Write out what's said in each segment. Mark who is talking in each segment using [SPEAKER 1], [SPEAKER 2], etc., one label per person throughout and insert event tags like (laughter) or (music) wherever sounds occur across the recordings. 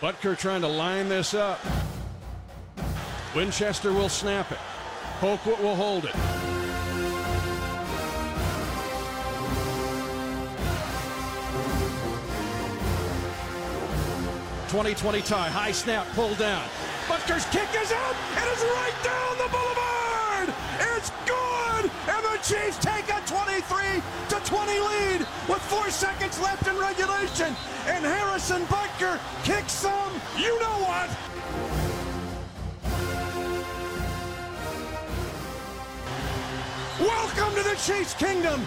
[SPEAKER 1] Butker trying to line this up. Winchester will snap it. Colquitt will hold it. Twenty twenty tie, high snap, pull down. Butker's kick is out. It is right down the boulevard. And the Chiefs take a 23 to 20 lead with four seconds left in regulation. And Harrison Butker kicks some. You know what? Welcome to the Chiefs Kingdom.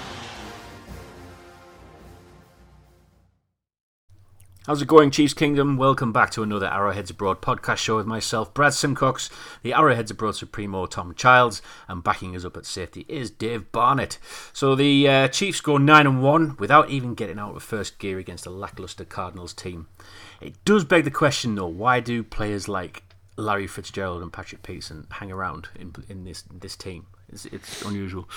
[SPEAKER 2] How's it going, Chiefs Kingdom? Welcome back to another Arrowheads Abroad podcast show with myself, Brad Simcox, the Arrowheads Abroad Supremo, Tom Childs, and backing us up at safety is Dave Barnett. So the uh, Chiefs go 9 and 1 without even getting out of first gear against a lackluster Cardinals team. It does beg the question, though, why do players like Larry Fitzgerald and Patrick Peterson hang around in, in this this team? It's, it's unusual.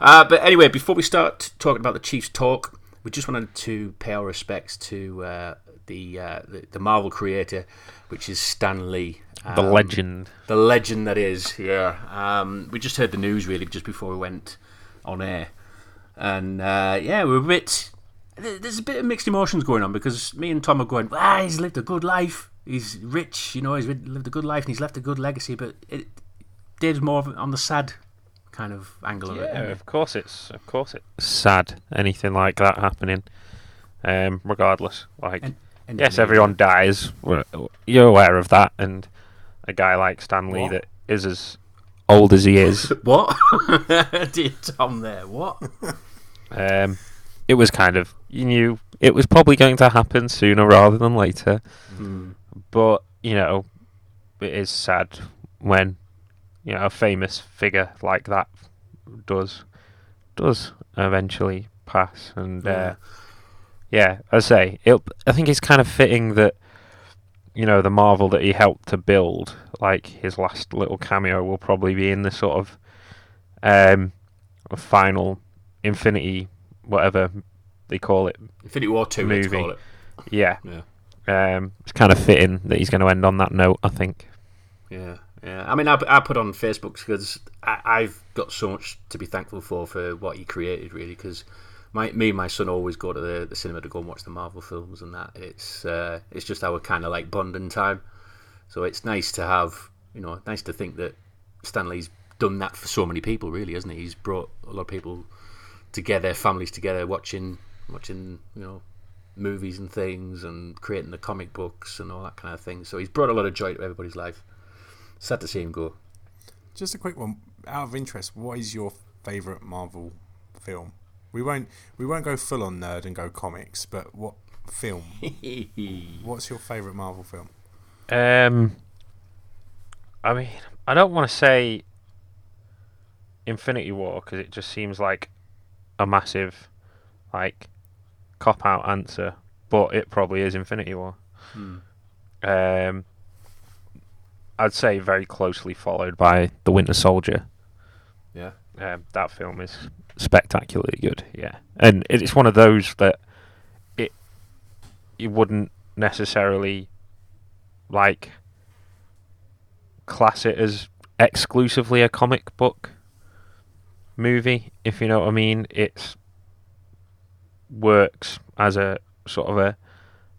[SPEAKER 2] Uh, but anyway, before we start talking about the Chiefs talk, we just wanted to pay our respects to uh, the, uh, the, the Marvel creator, which is Stan Lee.
[SPEAKER 3] The
[SPEAKER 2] Um,
[SPEAKER 3] legend.
[SPEAKER 2] The legend that is, yeah. Um, we just heard the news really just before we went on air, and uh, yeah, we're a bit. There's a bit of mixed emotions going on because me and Tom are going, ah, he's lived a good life. He's rich, you know. He's lived a good life and he's left a good legacy. But it, Dave's more of on the sad kind of angle of it.
[SPEAKER 3] Yeah, of course it's of course it's sad. Anything like that happening, um, regardless. Like,
[SPEAKER 2] And- and
[SPEAKER 3] yes, everyone dies. We're, you're aware of that, and a guy like Stan Lee
[SPEAKER 2] What?
[SPEAKER 3] that is as old as he is, (laughs)
[SPEAKER 2] What? (laughs) Dear Tom, there. What?
[SPEAKER 3] um, it was kind of you knew it was probably going to happen sooner rather than later. But you know, it is sad when you know a famous figure like that does does eventually pass. And
[SPEAKER 2] Yeah.
[SPEAKER 3] uh, yeah, I say it. I think it's kind of fitting that you know the Marvel that he helped to build, like his last little cameo, will probably be in the sort of um, final Infinity, whatever they call it.
[SPEAKER 2] Infinity War 2,
[SPEAKER 3] Movie.
[SPEAKER 2] call it.
[SPEAKER 3] Yeah,
[SPEAKER 2] Yeah.
[SPEAKER 3] um, it's kind of fitting that he's going to end on that note. I think.
[SPEAKER 2] Yeah, yeah. I mean, I, I put on Facebook because I've got so much to be thankful for for what he created, really. Because my me and my son always go to the, the cinema to go and watch the Marvel films, and that it's uh, it's just our kind of like bonding time. So it's nice to have, you know, nice to think that Stan Lee's done that for so many people, really, hasn't he? He's brought a lot of people together, families together, watching watching, you know, movies and things, and creating the comic books and all that kind of thing. So he's brought a lot of joy to everybody's life. Sad to see him go.
[SPEAKER 4] Just a quick one. Out of interest, what is your favourite Marvel film? We won't we won't go full on nerd and go comics, but what film? (laughs) What's your favourite Marvel film?
[SPEAKER 3] Um, I mean, I don't want to say Infinity War because it just seems like a massive, like, cop out answer, but it probably is Infinity War. Um, I'd say very closely followed by The Winter Soldier.
[SPEAKER 2] Yeah.
[SPEAKER 3] Um, that film is spectacularly good, yeah, and it's one of those that it you wouldn't necessarily like class it as exclusively a comic book movie, if you know what I mean. It's works as a sort of a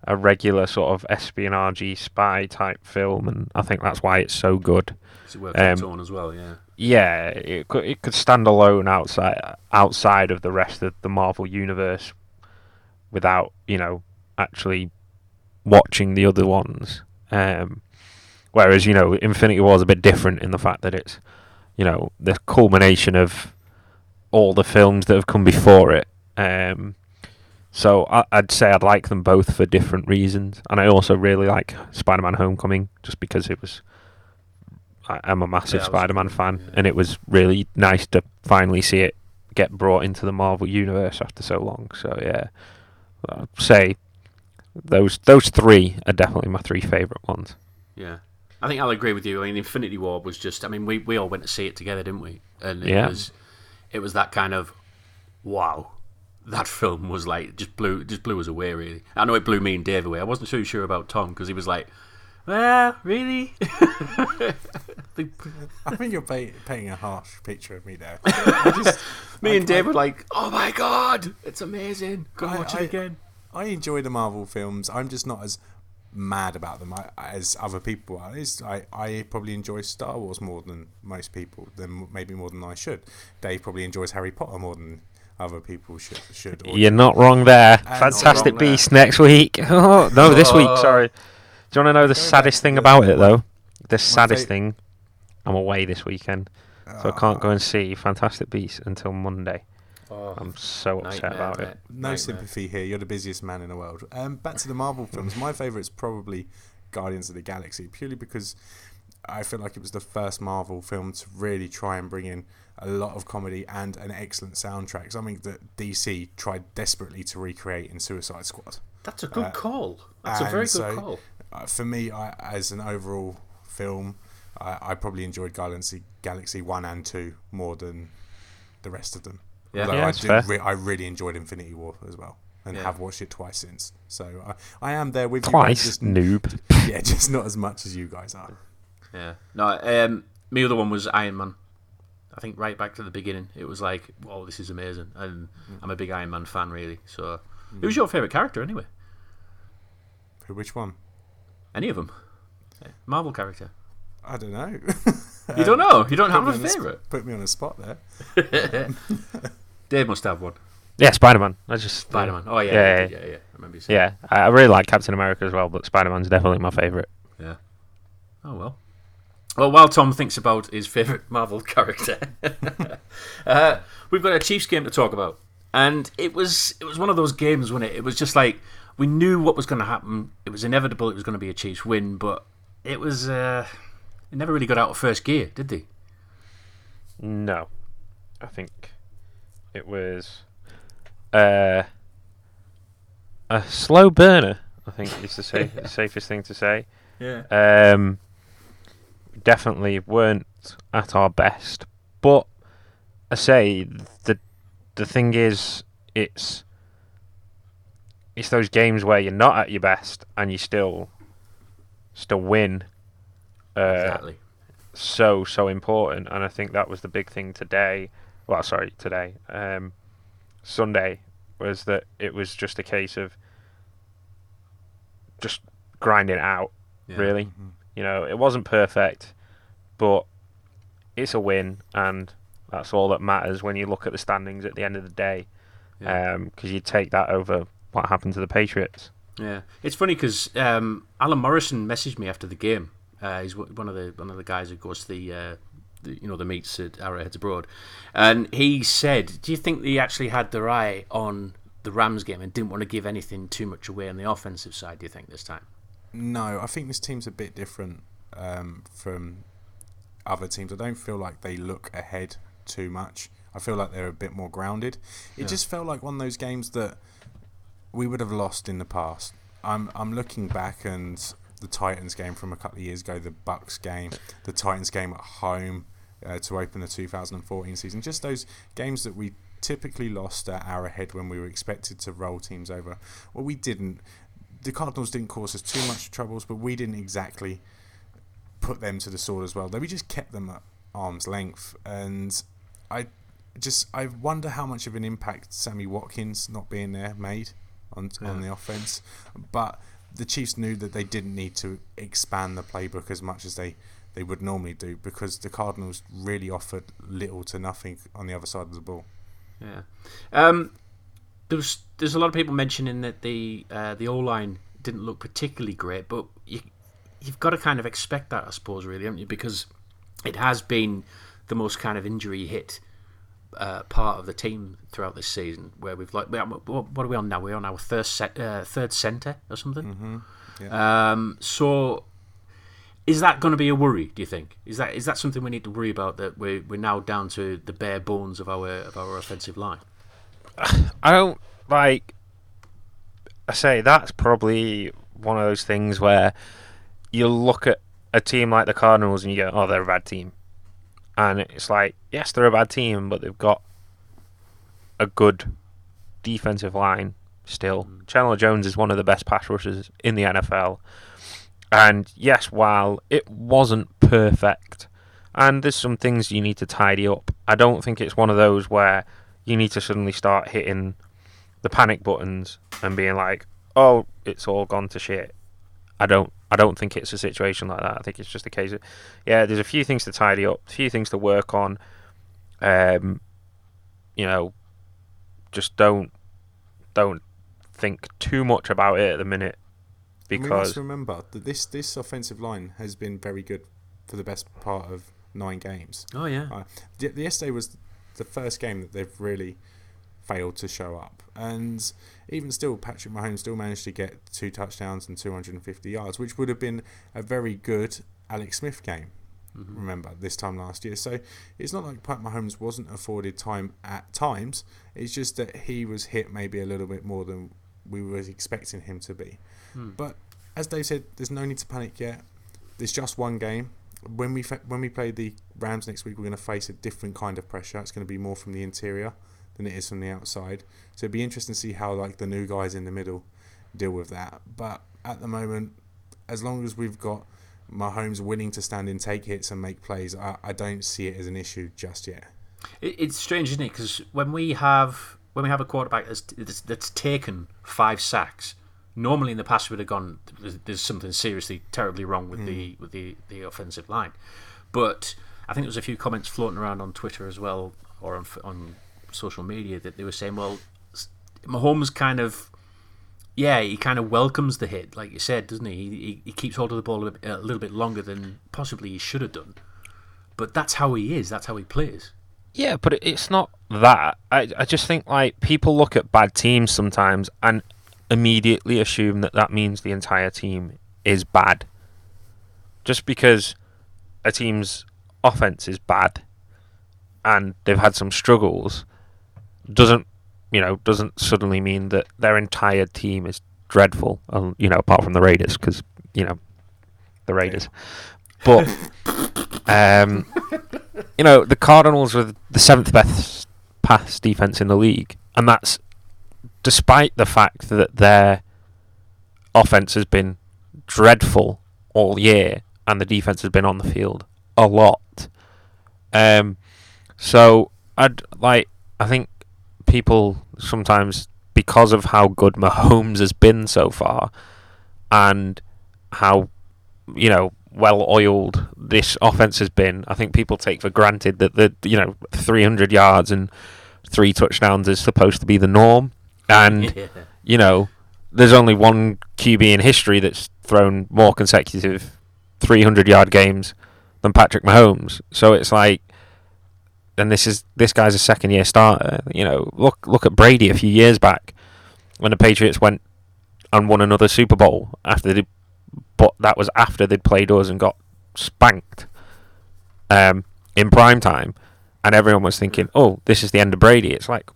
[SPEAKER 3] a regular sort of espionage spy type film, and I think that's why it's so good.
[SPEAKER 2] It work on
[SPEAKER 3] Um,
[SPEAKER 2] own as well? Yeah.
[SPEAKER 3] Yeah, it could it could stand alone outside outside of the rest of the Marvel universe, without you know actually watching the other ones. Um, whereas you know Infinity War is a bit different in the fact that it's you know the culmination of all the films that have come before it. Um, so I, I'd say I'd like them both for different reasons, and I also really like Spider-Man: Homecoming just because it was. I- I'm a massive
[SPEAKER 2] Yeah,
[SPEAKER 3] Spider-Man fan,
[SPEAKER 2] yeah.
[SPEAKER 3] and it was really nice to finally see it get brought into the Marvel universe after so long. So yeah, I'd say those those three are definitely my three favorite ones.
[SPEAKER 2] Yeah. I think I'll agree with you. I mean, Infinity War was just. I mean, we, we all went to see it together, didn't we? And it
[SPEAKER 3] Yeah.
[SPEAKER 2] was it was that kind of wow. that film was like just blew just blew us away. Really, I know it blew me and Dave away. I wasn't too sure about Tom because he was like, "Well, really." (laughs)
[SPEAKER 4] I think you're pay- painting a harsh picture of me there. (laughs) Just,
[SPEAKER 2] me
[SPEAKER 4] I-
[SPEAKER 2] and Dave
[SPEAKER 4] I-
[SPEAKER 2] were like, "Oh my god, it's amazing! Go
[SPEAKER 4] I-
[SPEAKER 2] watch
[SPEAKER 4] I-
[SPEAKER 2] it again."
[SPEAKER 4] I enjoy the Marvel films. I'm just not as mad about them as other people are. It's- I, I probably enjoy Star Wars more than most people, than maybe more than I should. Dave probably enjoys Harry Potter more than other people should. should
[SPEAKER 3] You're not wrong there.
[SPEAKER 4] not
[SPEAKER 3] Fantastic
[SPEAKER 2] wrong there.
[SPEAKER 3] Beast next week. (laughs) Oh, no, this week. Sorry. Do you want to know the saddest thing about it though? The saddest thing. I'm away this weekend, so I can't go and see Fantastic Beasts until Monday.
[SPEAKER 2] Oh,
[SPEAKER 3] I'm so upset about it.
[SPEAKER 4] No
[SPEAKER 2] Nightmare.
[SPEAKER 4] sympathy here. You're the busiest man in the world. Um, back to the Marvel films. My favourite is probably Guardians of the Galaxy, purely because I feel like it was the first Marvel film to really try and bring in a lot of comedy and an excellent soundtrack. Something that DC tried desperately to recreate in Suicide Squad.
[SPEAKER 2] That's a good
[SPEAKER 4] Uh,
[SPEAKER 2] call. That's a very good
[SPEAKER 4] so,
[SPEAKER 2] call.
[SPEAKER 4] Uh, for me, I, as an overall film, I, I probably enjoyed Guardians of the Galaxy one and two more than the rest of them.
[SPEAKER 2] Yeah.
[SPEAKER 4] Although
[SPEAKER 3] Yeah,
[SPEAKER 4] I,
[SPEAKER 3] that's
[SPEAKER 4] did
[SPEAKER 3] fair.
[SPEAKER 4] re- I really enjoyed Infinity War as well, and
[SPEAKER 2] Yeah.
[SPEAKER 4] have watched it twice since. So I, I am there with you.
[SPEAKER 3] Twice,
[SPEAKER 4] just,
[SPEAKER 3] noob. (laughs)
[SPEAKER 4] yeah, just not as much as you guys are.
[SPEAKER 2] Yeah. No, um, my other one was Iron Man. I think right back to the beginning, it was like, "Oh, this is amazing!" And I'm a big Iron Man fan, really. So, who's your favorite character anyway?
[SPEAKER 4] Which one?
[SPEAKER 2] Any of them? Marvel character?
[SPEAKER 4] I don't know.
[SPEAKER 2] You don't know? You don't
[SPEAKER 4] Put
[SPEAKER 2] have
[SPEAKER 4] me
[SPEAKER 2] a
[SPEAKER 4] on the sp-
[SPEAKER 2] favorite?
[SPEAKER 4] Put me on the spot there. (laughs)
[SPEAKER 2] Dave must have one.
[SPEAKER 3] Yeah, Spider Man. I just
[SPEAKER 2] Spider Man. Oh yeah,
[SPEAKER 3] Yeah,
[SPEAKER 2] yeah, yeah, yeah. I remember you saying.
[SPEAKER 3] Yeah, I I really like Captain America as well, but Spider Man's definitely my favourite.
[SPEAKER 2] Yeah. Oh well. Well, while Tom thinks about his favourite (laughs) Marvel character, (laughs) uh, we've got a Chiefs game to talk about, and it was it was one of those games, wasn't it? It was just like we knew what was going to happen. It was inevitable. It was going to be a Chiefs win, but it was uh, it never really got out of first gear, did they?
[SPEAKER 3] No, I think it was uh, a slow burner. I think is the safe, (laughs) the safest thing to say.
[SPEAKER 2] Yeah.
[SPEAKER 3] Um, definitely weren't at our best, but I say the the thing is, it's it's those games where you're not at your best and you still still win. Uh,
[SPEAKER 2] exactly.
[SPEAKER 3] so so important, and I think that was the big thing today. Well, sorry, today, um, Sunday, was that it was just a case of just grinding it out.
[SPEAKER 2] Yeah.
[SPEAKER 3] Really, you know, it wasn't perfect, but it's a win, and that's all that matters when you look at the standings at the end of the day.
[SPEAKER 2] Yeah.
[SPEAKER 3] Because you take that over what happened to the Patriots.
[SPEAKER 2] Yeah, it's funny because um, Alan Morrison messaged me after the game. Uh, he's one of the one of the guys who goes to the, uh, the you know the meets at Arrowheads Abroad, and he said, "Do you think they actually had their eye on the Rams game and didn't want to give anything too much away on the offensive side? Do you think this time?"
[SPEAKER 4] No, I think this team's a bit different um, from other teams. I don't feel like they look ahead too much. I feel like they're a bit more grounded. It just felt like one of those games that we would have lost in the past. I'm I'm looking back and the Titans game from a couple of years ago, the Bucks game, the Titans game at home uh, to open the 2014 season. Just those games that we typically lost at Arrowhead when we were expected to roll teams over. Well, we didn't. The Cardinals didn't cause us too much troubles, but we didn't exactly put them to the sword as well. We just kept them at arm's length, and I just I wonder how much of an impact Sammy Watkins not being there made on on the offense. But the Chiefs knew that they didn't need to expand the playbook as much as they they would normally do because the Cardinals really offered little to nothing on the other side of the ball.
[SPEAKER 2] Yeah. Um, there's there's a lot of people mentioning that the uh, the O line didn't look particularly great, but you you've got to kind of expect that, I suppose, really, haven't you? Because it has been the most kind of injury hit uh, part of the team throughout this season, where we've like what what are we on now? We're on our third set, uh, third center or something. Um, so. Is that going to be a worry? Do you think? Is that is that something we need to worry about? That we're we're now down to the bare bones of our of our offensive line.
[SPEAKER 3] I don't like. I say that's probably one of those things where you look at a team like the Cardinals and you go, "Oh, they're a bad team," and it's like, yes, they're a bad team, but they've got a good defensive line still. Mm. Chandler Jones is one of the best pass rushers in the NFL. And yes, while it wasn't perfect, and there's some things you need to tidy up, I don't think it's one of those where you need to suddenly start hitting the panic buttons and being like, "Oh, it's all gone to shit." I don't. I don't think it's a situation like that. I think it's just a case of, yeah, there's a few things to tidy up, a few things to work on. Um, you know, just don't don't think too much about it at the minute
[SPEAKER 4] And we must
[SPEAKER 3] because
[SPEAKER 4] remember that this this offensive line has been very good for the best part of nine games.
[SPEAKER 2] Oh yeah.
[SPEAKER 4] Uh, y- yesterday was the first game that they've really failed to show up, and even still, Patrick Mahomes still managed to get two touchdowns and 250 yards, which would have been a very good Alex Smith game. Mm-hmm. Remember this time last year, so it's not like Pat Mahomes wasn't afforded time at times. It's just that he was hit maybe a little bit more than we were expecting him to be. Hmm. But as Dave said, there's no need to panic yet. There's just one game. When we fa- when we play the Rams next week, we're going to face a different kind of pressure. It's going to be more from the interior than it is from the outside. So it'd be interesting to see how like the new guys in the middle deal with that. But at the moment, as long as we've got Mahomes willing to stand and take hits, and make plays, I, I don't see it as an issue just yet.
[SPEAKER 2] It, it's strange, isn't it? Because when we have when we have a quarterback that's, that's, that's taken five sacks, normally in the past we'd have gone. There's, there's something seriously terribly wrong with the hmm. with the, the offensive line. But I think there was a few comments floating around on Twitter as well, or on on social media that they were saying, well, Mahomes kind of. Yeah, he kind of welcomes the hit, like you said, doesn't he? He, he, keeps hold of the ball a, bit, a little bit longer than possibly he should have done. But that's how he is. That's how he plays.
[SPEAKER 3] Yeah, but it's not that. I I just think like people look at bad teams sometimes and immediately assume that that means the entire team is bad. Just because a team's offense is bad and they've had some struggles doesn't you know doesn't suddenly mean that their entire team is dreadful. Um, you know, apart from the Raiders because you know the Raiders, but. (laughs) Um, you know, the Cardinals were the seventh best pass defense in the league, and that's despite the fact that their offense has been dreadful all year, and the defense has been on the field a lot. Um, so I'd like, I think people sometimes, because of how good Mahomes has been so far, and how you know well oiled this offense has been, I think people take for granted that the you know 300 yards and three touchdowns is supposed to be the norm, and (laughs)
[SPEAKER 2] Yeah.
[SPEAKER 3] you know there's only one QB in history that's thrown more consecutive 300 yard games than Patrick Mahomes. So it's like, and this is this guy's a second year starter. You know, look look at Brady a few years back when the Patriots went and won another Super Bowl after they, but that was after they'd played us and got spanked um, in prime time, and everyone was thinking, "Oh, this is the end of Brady." It's like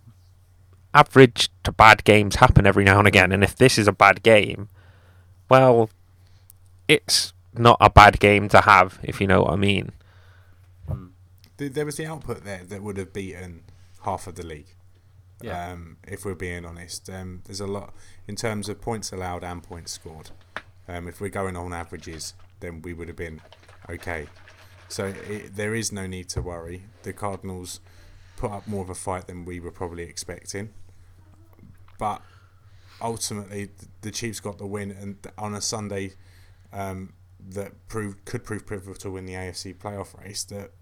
[SPEAKER 3] average to bad games happen every now and again, and if this is a bad game, well, it's not a bad game to have, if you know what I mean.
[SPEAKER 4] Th- There was the output there that would have beaten half of the league.
[SPEAKER 2] Yeah.
[SPEAKER 4] Um, if we're being honest, um, there's a lot in terms of points allowed and points scored. Um, if we're going on averages, then we would have been okay. So it, there is no need to worry. The Cardinals put up more of a fight than we were probably expecting, but ultimately the Chiefs got the win, and on a Sunday um, that proved could prove pivotal in the AFC playoff race. That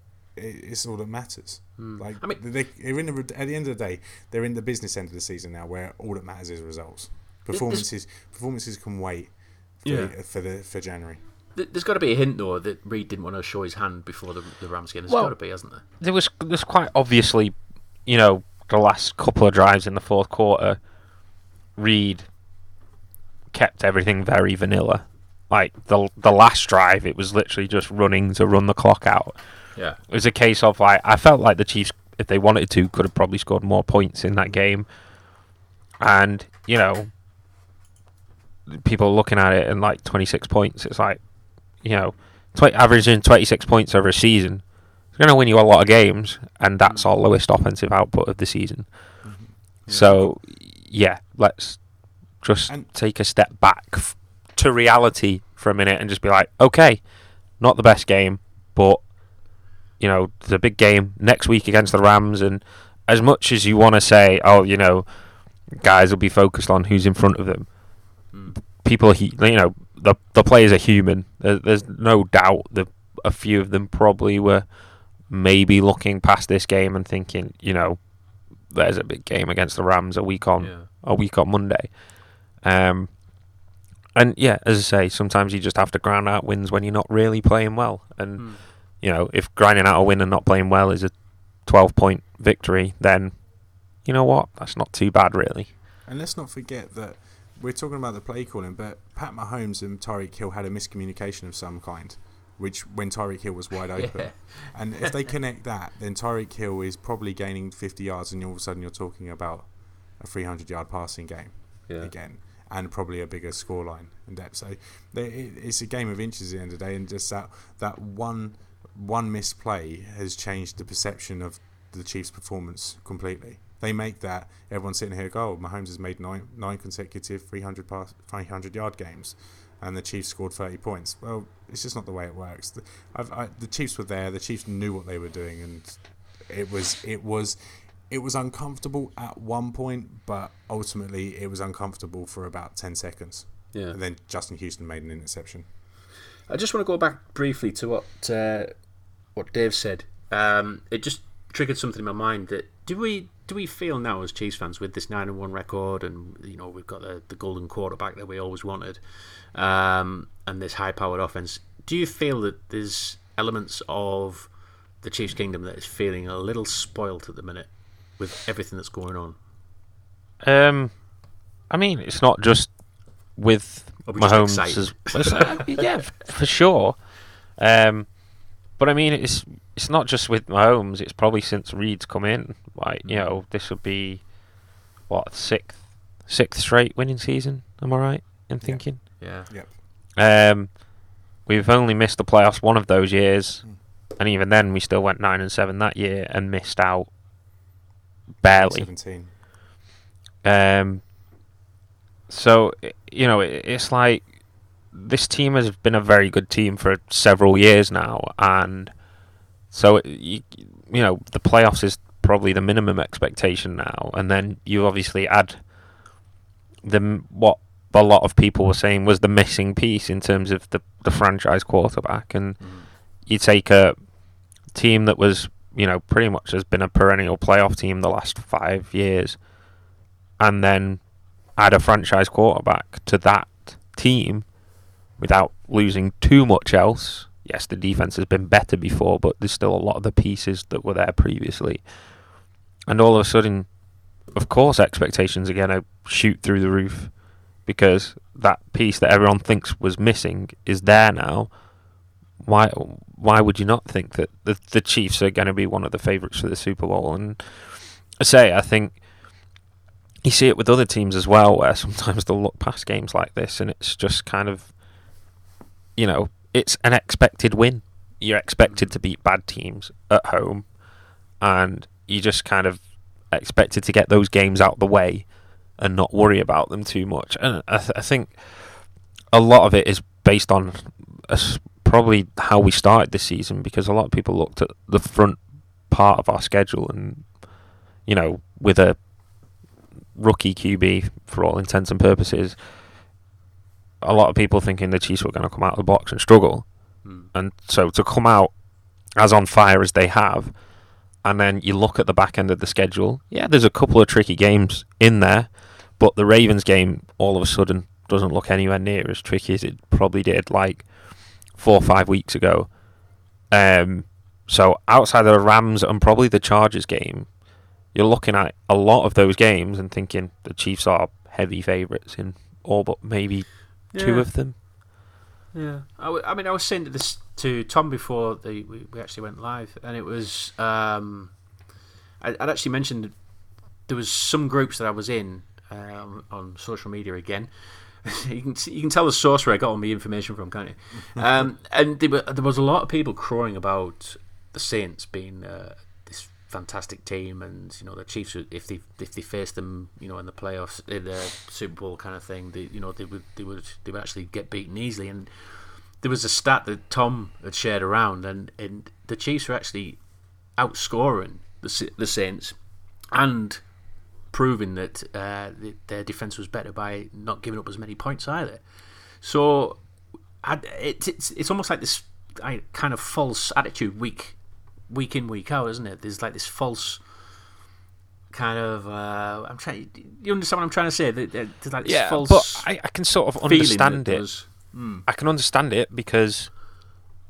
[SPEAKER 4] it's all that matters. Hmm. Like
[SPEAKER 2] I mean-
[SPEAKER 4] they, they're in the, at the end of the day, they're in the business end of the season now, where all that matters is results. Performances performances can wait for,
[SPEAKER 2] Yeah.
[SPEAKER 4] the, for the for January.
[SPEAKER 2] There's got to be a hint though that Reid didn't want to show his hand before the, the Rams game. There's
[SPEAKER 3] Well-
[SPEAKER 2] got to be, hasn't there?
[SPEAKER 3] there was there's quite obviously, you know, the last couple of drives in the fourth quarter, Reid kept everything very vanilla. Like the the last drive, it was literally just running to run the clock out.
[SPEAKER 2] Yeah.
[SPEAKER 3] It was a case of like I felt like the Chiefs, if they wanted to, could have probably scored more points in that game. And you know, people looking at it and like 26 points, it's like, you know, tw- averaging 26 points over a season, it's going to win you a lot of games, and that's our lowest offensive output of the season. Mm-hmm. So, yeah, let's just
[SPEAKER 4] And-
[SPEAKER 3] take a step back f- to reality for a minute and just be like, okay, not the best game, but you know, the big game next week against the Rams, and as much as you want to say, oh, you know, guys will be focused on who's in front of them, people, you know, the the players are human. There's no doubt that a few of them probably were maybe looking past this game and thinking, you know, there's a big game against the Rams a week on
[SPEAKER 2] Yeah.
[SPEAKER 3] a week on Monday. Um, and yeah, as I say, sometimes you just have to grind out wins when you're not really playing well. And
[SPEAKER 2] Hmm.
[SPEAKER 3] You know, if grinding out a win and not playing well is a 12 point victory, then you know what? That's not too bad, really.
[SPEAKER 4] And let's not forget that we're talking about the play calling, but Pat Mahomes and Tyreek Hill had a miscommunication of some kind, which when Tyreek Hill was wide (laughs) open.
[SPEAKER 2] Yeah.
[SPEAKER 4] And if they connect that, then Tyreek Hill is probably gaining 50 yards, and all of a sudden you're talking about a 300 yard passing game
[SPEAKER 2] Yeah.
[SPEAKER 4] again, and probably a bigger scoreline and depth. So it's a game of inches at the end of the day, and just that that one one misplay has changed the perception of the Chiefs' performance completely. They make that everyone sitting here go, oh, Mahomes has made nine nine consecutive 300 pass 300 yard games, and the Chiefs scored 30 points. Well, it's just not the way it works. The, I've, I, the Chiefs were there. The Chiefs knew what they were doing, and it was it was it was uncomfortable at one point, but ultimately it was uncomfortable for about 10 seconds.
[SPEAKER 2] Yeah.
[SPEAKER 4] And then Justin Houston made an interception.
[SPEAKER 2] I just want to go back briefly to what uh, what Dave said. Um, it just triggered something in my mind that do we do we feel now as Chiefs fans with this nine and one record, and you know we've got the, the golden quarterback that we always wanted, um, and this high powered offense. Do you feel that there's elements of the Chiefs kingdom that is feeling a little spoilt at the minute with everything that's going on?
[SPEAKER 3] Um, I mean, it's not just with
[SPEAKER 2] Or we just
[SPEAKER 3] Mahomes. As, uh, yeah, (laughs) for sure. Um, but I mean, it's it's not just with Mahomes. It's probably since Reid's come in. Like you know, this would be what sixth sixth straight winning season. Am I right in thinking?
[SPEAKER 2] Yeah, yeah.
[SPEAKER 3] Um, we've only missed the playoffs one of those years, and even then, we still went nine and seven that year and missed out barely.
[SPEAKER 4] 17.
[SPEAKER 3] Um, so you know, i- it's like this team has been a very good team for several years now, and so you, you know the playoffs is probably the minimum expectation now, and then you obviously add the what a lot of people were saying was the missing piece in terms of the the franchise quarterback, and mm. you take a team that was you know pretty much has been a perennial playoff team the last five years and then add a franchise quarterback to that team without losing too much else. Yes, the defense has been better before, but there's still a lot of the pieces that were there previously. And all of a sudden, of course, expectations are going to shoot through the roof because that piece that everyone thinks was missing is there now. Why? Why would you not think that the the Chiefs are going to be one of the favourites for the Super Bowl? And I say, I think you see it with other teams as well, where sometimes they'll look past games like this, and it's just kind of, you know, it's an expected win. You're expected to beat bad teams at home, and you just kind of expected to get those games out the way and not worry about them too much. And I, th- I think a lot of it is based on us probably how we started this season, because a lot of people looked at the front part of our schedule and, you know, with a rookie QB for all intents and purposes. A lot of people thinking the Chiefs were going to come out of the box and struggle,
[SPEAKER 2] Hmm.
[SPEAKER 3] and so to come out as on fire as they have, and then you look at the back end of the schedule. Yeah, there's a couple of tricky games in there, but the Ravens game all of a sudden doesn't look anywhere near as tricky as it probably did like four or five weeks ago. Um, so outside of the Rams and probably the Chargers game, you're looking at a lot of those games and thinking the Chiefs are heavy favourites in all but maybe two of them.
[SPEAKER 2] Yeah, I, w- I mean, I was saying to this to Tom before the, we, we actually went live, and it was um, I, I'd actually mentioned there was some groups that I was in um, on social media again. (laughs) you can see- you can tell the source where I got all my information from, can't you? (laughs) Um, and there, were, there was a lot of people crowing about the Saints being uh, fantastic team, and you know the Chiefs, if they if they faced them, you know, in the playoffs, in the Super Bowl kind of thing, they you know they would they would they would actually get beaten easily. And there was a stat that Tom had shared around, and and the Chiefs were actually outscoring the the Saints, and proving that uh, their defense was better by not giving up as many points either. So it, it's it's almost like this kind of false attitude week week in week out, isn't it? There's like this false kind of uh, I'm trying. You understand what I'm trying to say? There's like this
[SPEAKER 3] yeah,
[SPEAKER 2] false
[SPEAKER 3] but I, I can sort of understand it. Mm. I can understand it because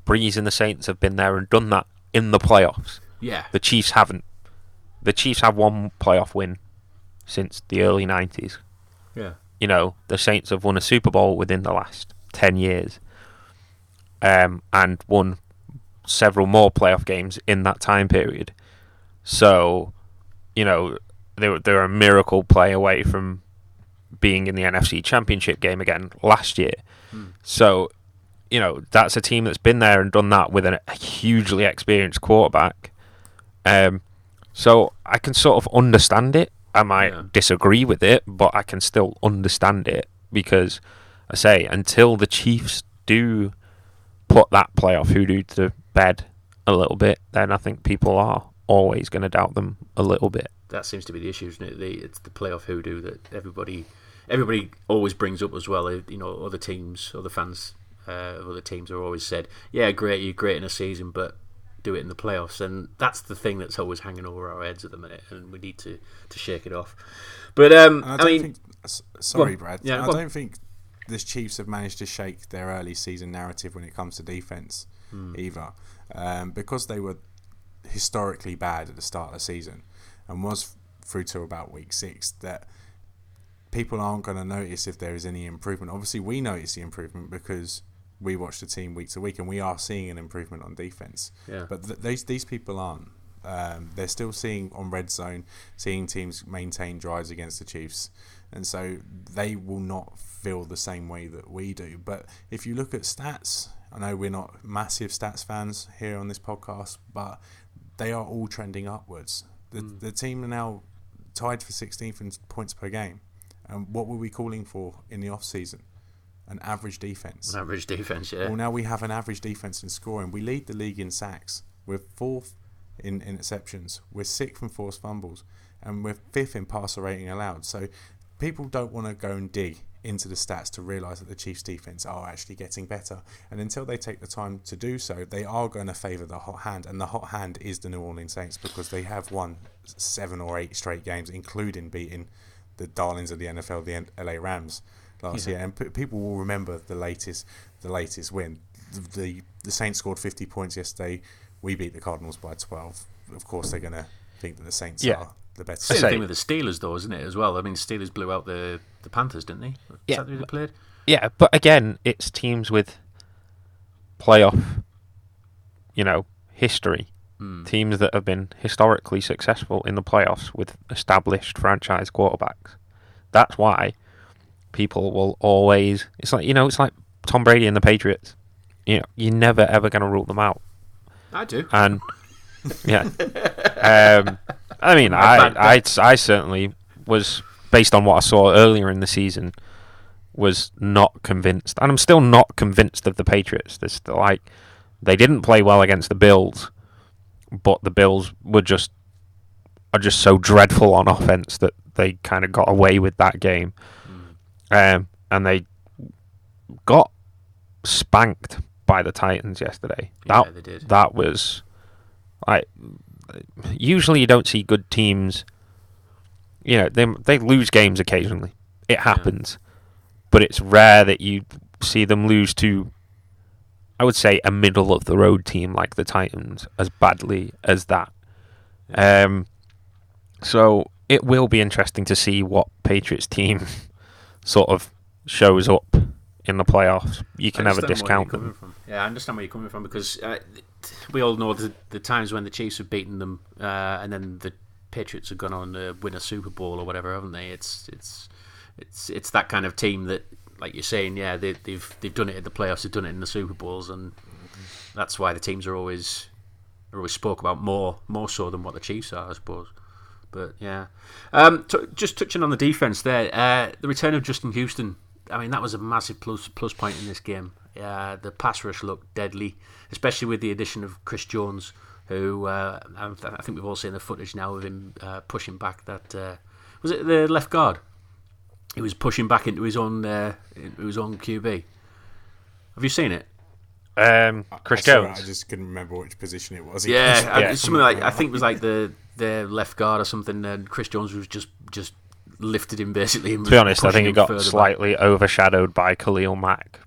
[SPEAKER 3] Brees and the Saints have been there and done that in the playoffs.
[SPEAKER 2] Yeah,
[SPEAKER 3] the Chiefs haven't. The Chiefs have one playoff win since the early '90s.
[SPEAKER 2] Yeah,
[SPEAKER 3] you know the Saints have won a Super Bowl within the last ten years, um, and won several more playoff games in that time period. So, you know, they they're a miracle play away from being in the NFC Championship game again last year. Mm. So, you know, that's a team that's been there and done that with a hugely experienced quarterback. Um, so I can sort of understand it. I might yeah. disagree with it, but I can still understand it because I say until the Chiefs do put that playoff hoodoo to bed a little bit, then I think people are always going to doubt them a little bit.
[SPEAKER 2] That seems to be the issue, isn't it? The, it's the playoff hoodoo that everybody everybody always brings up as well. You know, other teams, other fans uh, of other teams are always said, "Yeah, great, you're great in a season, but do it in the playoffs." And that's the thing that's always hanging over our heads at the minute, and we need to, to shake it off. But um, I,
[SPEAKER 4] I,
[SPEAKER 2] mean,
[SPEAKER 4] think, sorry, Brad. Yeah, I don't think the Chiefs have managed to shake their early season narrative when it comes to defense mm. either, um, because they were historically bad at the start of the season and was through to about week six that people aren't going to notice if there is any improvement. Obviously, we notice the improvement because we watch the team week to week and we are seeing an improvement on defense.
[SPEAKER 2] Yeah.
[SPEAKER 4] But th- these these people aren't. Um, they're still seeing on red zone, seeing teams maintain drives against the Chiefs, and so they will not feel the same way that we do. But if you look at stats, I know we're not massive stats fans here on this podcast, but they are all trending upwards. The, mm. the team are now tied for 16th in points per game. And what were we calling for in the off season? An average defense.
[SPEAKER 2] An average defense, yeah.
[SPEAKER 4] Well, now we have an average defense in scoring. We lead the league in sacks. We're fourth in interceptions. We're sixth in forced fumbles, and we're fifth in passer rating allowed. So people don't want to go and dig into the stats to realise that the Chiefs' defence are actually getting better. And until they take the time to do so, they are going to favour the hot hand. And the hot hand is the New Orleans Saints because they have won seven or eight straight games, including beating the darlings of the NFL, the LA Rams, last yeah. year. And p- people will remember the latest, the latest win. The, the, the Saints scored 50 points yesterday. We beat the Cardinals by 12. Of course, they're going to think that the Saints yeah. are the better.
[SPEAKER 2] Same thing with the Steelers, though, isn't it? As well. I mean, Steelers blew out the, the Panthers, didn't they? Is
[SPEAKER 3] yeah.
[SPEAKER 2] they played?
[SPEAKER 3] Yeah, but again, it's teams with playoff, you know, history. Mm. Teams that have been historically successful in the playoffs with established franchise quarterbacks. That's why people will always. It's like you know, it's like Tom Brady and the Patriots. You know, you're never ever going to rule them out.
[SPEAKER 2] I do.
[SPEAKER 3] And (laughs) yeah, um, I mean, I, I, I certainly was based on what I saw earlier in the season was not convinced, and I'm still not convinced of the Patriots. They're like they didn't play well against the Bills, but the Bills were just are just so dreadful on offense that they kind of got away with that game, mm. um, and they got spanked by the Titans yesterday.
[SPEAKER 2] Yeah,
[SPEAKER 3] that,
[SPEAKER 2] they did.
[SPEAKER 3] That was like usually you don't see good teams. You know, they they lose games occasionally. It happens, yeah. but it's rare that you see them lose to. I would say a middle of the road team like the Titans as badly as that. Yeah. Um, so it will be interesting to see what Patriots team (laughs) sort of shows up in the playoffs. You can never discount them.
[SPEAKER 2] From. Yeah, I understand where you're coming from because uh, we all know the, the times when the Chiefs have beaten them, uh, and then the Patriots have gone on to win a Super Bowl or whatever, haven't they? It's it's it's it's that kind of team that, like you're saying, yeah, they, they've they've done it in the playoffs, they've done it in the Super Bowls, and that's why the teams are always or we spoke about more more so than what the Chiefs are, I suppose. But yeah, um, t- just touching on the defense there, uh, the return of Justin Houston. I mean, that was a massive plus plus point in this game. Uh, the pass rush looked deadly, especially with the addition of Chris Jones, who uh, I think we've all seen the footage now of him uh, pushing back that uh, was it the left guard. He was pushing back into his own uh, into his own QB. Have you seen it?
[SPEAKER 3] Um, Chris
[SPEAKER 4] I saw it,
[SPEAKER 3] Jones.
[SPEAKER 4] I just couldn't remember which position it was. He
[SPEAKER 2] Yeah, (laughs) I- something like I think it was like the the left guard or something. And Chris Jones was just just lifted him basically. And
[SPEAKER 3] To be honest, I think it got
[SPEAKER 2] further
[SPEAKER 3] slightly overshadowed by Khalil Mack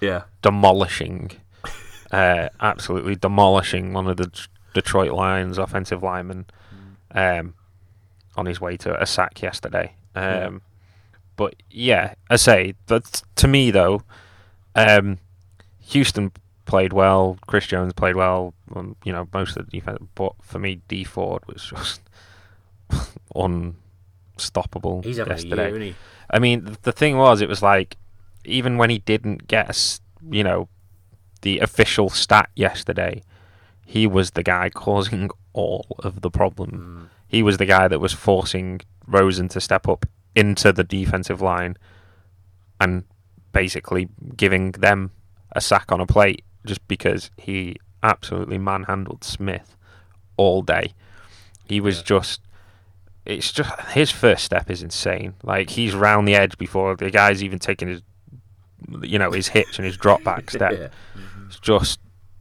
[SPEAKER 2] Yeah,
[SPEAKER 3] demolishing, (laughs) uh, absolutely demolishing one of the D- Detroit Lions offensive lineman um, on his way to a sack yesterday. Um,
[SPEAKER 2] Yeah.
[SPEAKER 3] But yeah, I say that to me though, um, Houston played well, Chris Jones played well. Um, you know, most of the defense, but for me, Dee Ford was just (laughs) unstoppable
[SPEAKER 2] he's
[SPEAKER 3] yesterday.
[SPEAKER 2] year, isn't he?
[SPEAKER 3] I mean, th- the thing was, it was like even when he didn't get, you know, the official stat yesterday, he was the guy causing all of the problem. Hmm. He was the guy that was forcing Rosen to step up into the defensive line and basically giving them a sack on a plate just because he absolutely manhandled Smith all day. He was
[SPEAKER 2] Yeah.
[SPEAKER 3] just it's just his first step is insane. Like he's round the edge before the guy's even taking his you know, his hitch and his drop back (laughs) step.
[SPEAKER 2] Yeah.
[SPEAKER 3] It's just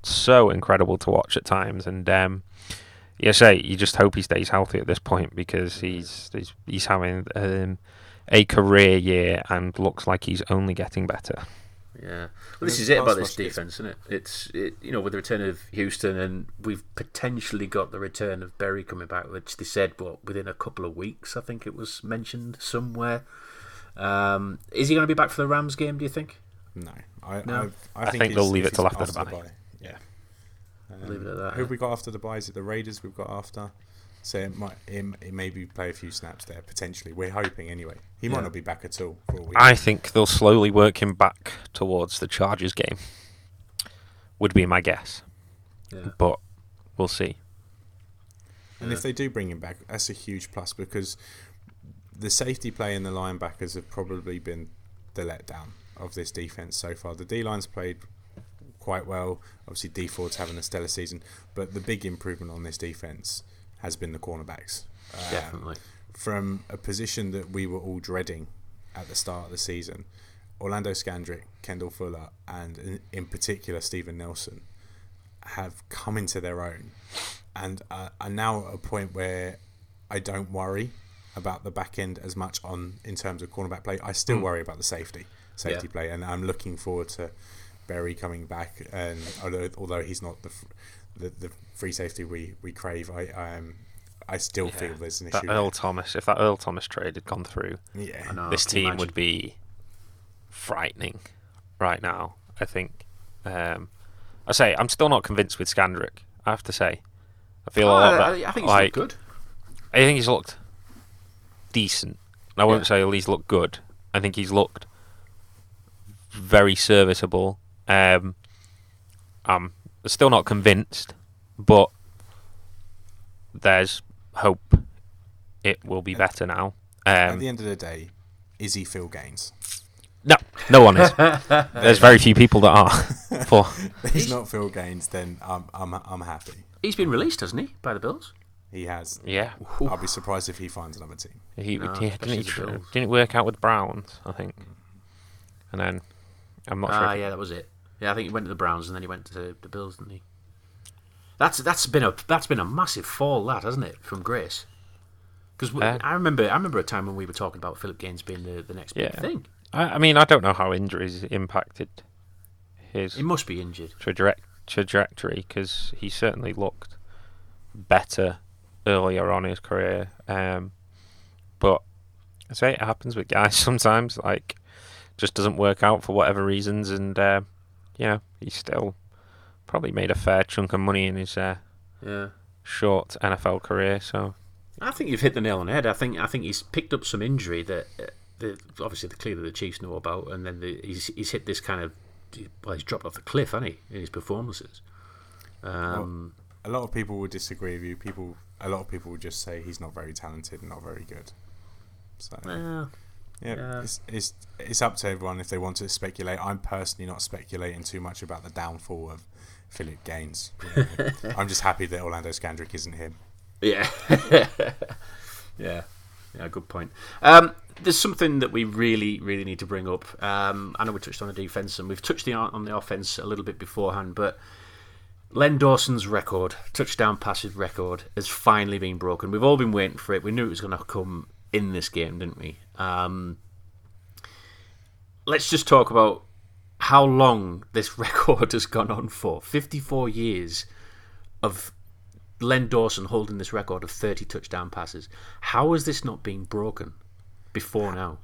[SPEAKER 3] so incredible to watch at times and um yeah, say you just hope he stays healthy at this point because he's he's, he's having um, a career year and looks like he's only getting better.
[SPEAKER 2] Yeah. Well, this is it about this defense, isn't it? It's it, you know with the return of Houston and we've potentially got the return of Berry coming back, which they said what within a couple of weeks. I think it was mentioned somewhere. Um, is he going to be back for the Rams game? Do you think?
[SPEAKER 4] No, I,
[SPEAKER 2] No.
[SPEAKER 4] I, I
[SPEAKER 3] I
[SPEAKER 4] think,
[SPEAKER 3] think they'll leave it till after the bye.
[SPEAKER 4] Yeah.
[SPEAKER 2] Leave it at um, that,
[SPEAKER 4] Who have we got after the bye? Is it the Raiders we've got after? So it might it, it maybe play a few snaps there potentially. We're hoping anyway. He might
[SPEAKER 2] Yeah.
[SPEAKER 4] not be back at all for a week.
[SPEAKER 3] I think they'll slowly work him back towards the Chargers game. Would be my guess,
[SPEAKER 2] Yeah.
[SPEAKER 3] but we'll see.
[SPEAKER 4] And if they do bring him back, that's a huge plus because the safety play and the linebackers have probably been the letdown of this defense so far. The D line's played quite well. Obviously, Dee Ford's having a stellar season, but the big improvement on this defense has been the cornerbacks. Um,
[SPEAKER 2] Definitely.
[SPEAKER 4] From a position that we were all dreading at the start of the season, Orlando Scandrick, Kendall Fuller, and in, in particular Steven Nelson have come into their own and uh, are now at a point where I don't worry about the back end as much on in terms of cornerback play. I still worry about the safety safety
[SPEAKER 2] Yeah.
[SPEAKER 4] play, and I'm looking forward to Berry coming back. And although, although he's not the, the the free safety we, we crave, I um I still feel there's an
[SPEAKER 3] That
[SPEAKER 4] issue.
[SPEAKER 3] Earl Thomas, if that Earl Thomas trade had gone through,
[SPEAKER 4] yeah,
[SPEAKER 2] know.
[SPEAKER 3] this team
[SPEAKER 2] imagine?
[SPEAKER 3] would be frightening right now. I think. Um, I say I'm still not convinced with Scandrick. I have to say, I feel a
[SPEAKER 2] Oh,
[SPEAKER 3] lot
[SPEAKER 2] I,
[SPEAKER 3] better.
[SPEAKER 2] I think he's
[SPEAKER 3] like,
[SPEAKER 2] looked good.
[SPEAKER 3] I think he's looked decent. I won't say he's looked good. I think he's looked very serviceable. Um, I'm still not convinced, but there's hope. It will be better now.
[SPEAKER 4] At
[SPEAKER 3] Um,
[SPEAKER 4] the end of the day, is he Phil Gaines?
[SPEAKER 3] no, no one is. (laughs) There's very few people that are. (laughs) For
[SPEAKER 4] If he's not Phil Gaines, then I'm I'm I'm happy.
[SPEAKER 2] He's been released, hasn't he, by the Bills?
[SPEAKER 4] He has.
[SPEAKER 3] yeah,
[SPEAKER 4] I'll be surprised if he finds another team.
[SPEAKER 3] he,
[SPEAKER 2] No,
[SPEAKER 3] he- didn't, he
[SPEAKER 2] the
[SPEAKER 3] tr-
[SPEAKER 2] Bills.
[SPEAKER 3] didn't work out with Browns, I think. And then I'm not sure.
[SPEAKER 2] Ah, yeah, that was it. Yeah, I think he went to the Browns and then he went to the Bills, didn't he? That's that's been a that's been a massive fall, that hasn't it, from Grace? Because
[SPEAKER 3] Uh,
[SPEAKER 2] I remember I remember a time when we were talking about Phillip Gaines being the, the next big thing.
[SPEAKER 3] I, I mean, I don't know how injuries impacted his
[SPEAKER 2] He must be injured.
[SPEAKER 3] traje- trajectory because he certainly looked better earlier on in his career. Um, but I say it happens with guys (laughs) sometimes. Like, just doesn't work out for whatever reasons, and uh, you know he still probably made a fair chunk of money in his uh,
[SPEAKER 2] Yeah.
[SPEAKER 3] short NFL career. So
[SPEAKER 2] I think you've hit the nail on the head. I think I think he's picked up some injury that uh, the, obviously the clearly the Chiefs know about, and then the, he's he's hit this kind of well, he's dropped off the cliff, hasn't he, in his performances. Um,
[SPEAKER 4] a lot of people will disagree with you. People, a lot of people will just say he's not very talented and not very good. So
[SPEAKER 2] Uh,
[SPEAKER 4] yeah. It's, it's it's up to everyone if they want to speculate. I'm personally not speculating too much about the downfall of Phillip Gaines. (laughs) You know, I'm just happy that Orlando Scandrick isn't him.
[SPEAKER 2] Yeah. (laughs) yeah. Yeah, good point. Um, there's something that we really, really need to bring up. Um, I know we touched on the defence and we've touched the, on the offence a little bit beforehand, but Len Dawson's record, touchdown passes record, has finally been broken. We've all been waiting for it. We knew it was going to come in this game, didn't we? Um, let's just talk about how long this (laughs) record has gone on for 54 years of Len Dawson holding this record of 30 touchdown passes. How has this not been broken before now?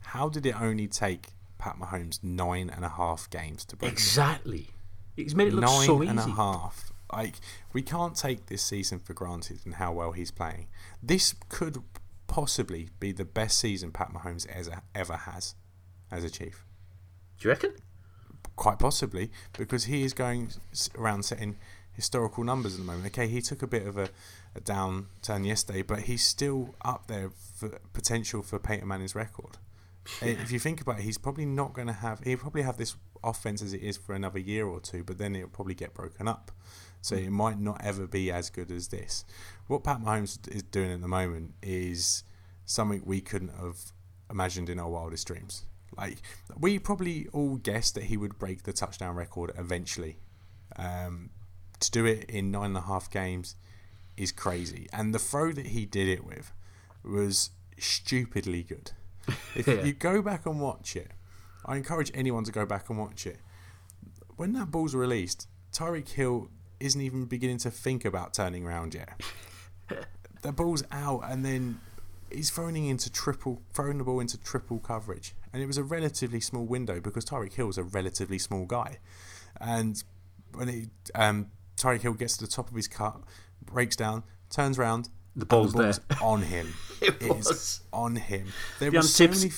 [SPEAKER 4] How did it only take Pat Mahomes nine and a half games to break? it?
[SPEAKER 2] Exactly. He's made it look
[SPEAKER 4] Nine
[SPEAKER 2] so easy.
[SPEAKER 4] half. Like we can't take this season for granted and how well he's playing. This could possibly be the best season Pat Mahomes ever ever has as a Chief.
[SPEAKER 2] Do you reckon?
[SPEAKER 4] Quite possibly because he is going around setting historical numbers at the moment. Okay, he took a bit of a, a downturn yesterday, but he's still up there for potential for Peyton Manning's record. (laughs) Eh, if you think about it, he's probably not going to have. He'll probably have this offense as it is for another year or two, but then it'll probably get broken up. So it might not ever be as good as this. What Pat Mahomes is doing at the moment is something we couldn't have imagined in our wildest dreams. Like we probably all guessed that he would break the touchdown record eventually. Um, to do it in nine and a half games is crazy, and the throw that he did it with was stupidly good. If (laughs)
[SPEAKER 2] Yeah.
[SPEAKER 4] you go back and watch it, I encourage anyone to go back and watch it. When that ball's released, Tyreek Hill isn't even beginning to think about turning around yet. (laughs) the ball's out, and then he's throwing into triple, throwing the ball into triple coverage, and it was a relatively small window because Tyreek Hill is a relatively small guy, and when he, um, Tyreek Hill gets to the top of his cut, breaks down, turns around,
[SPEAKER 2] The
[SPEAKER 4] and
[SPEAKER 2] ball's
[SPEAKER 4] the ball's
[SPEAKER 2] there.
[SPEAKER 4] on him. (laughs)
[SPEAKER 2] It
[SPEAKER 4] is
[SPEAKER 2] was.
[SPEAKER 4] on him. There were so
[SPEAKER 2] tips.
[SPEAKER 4] many.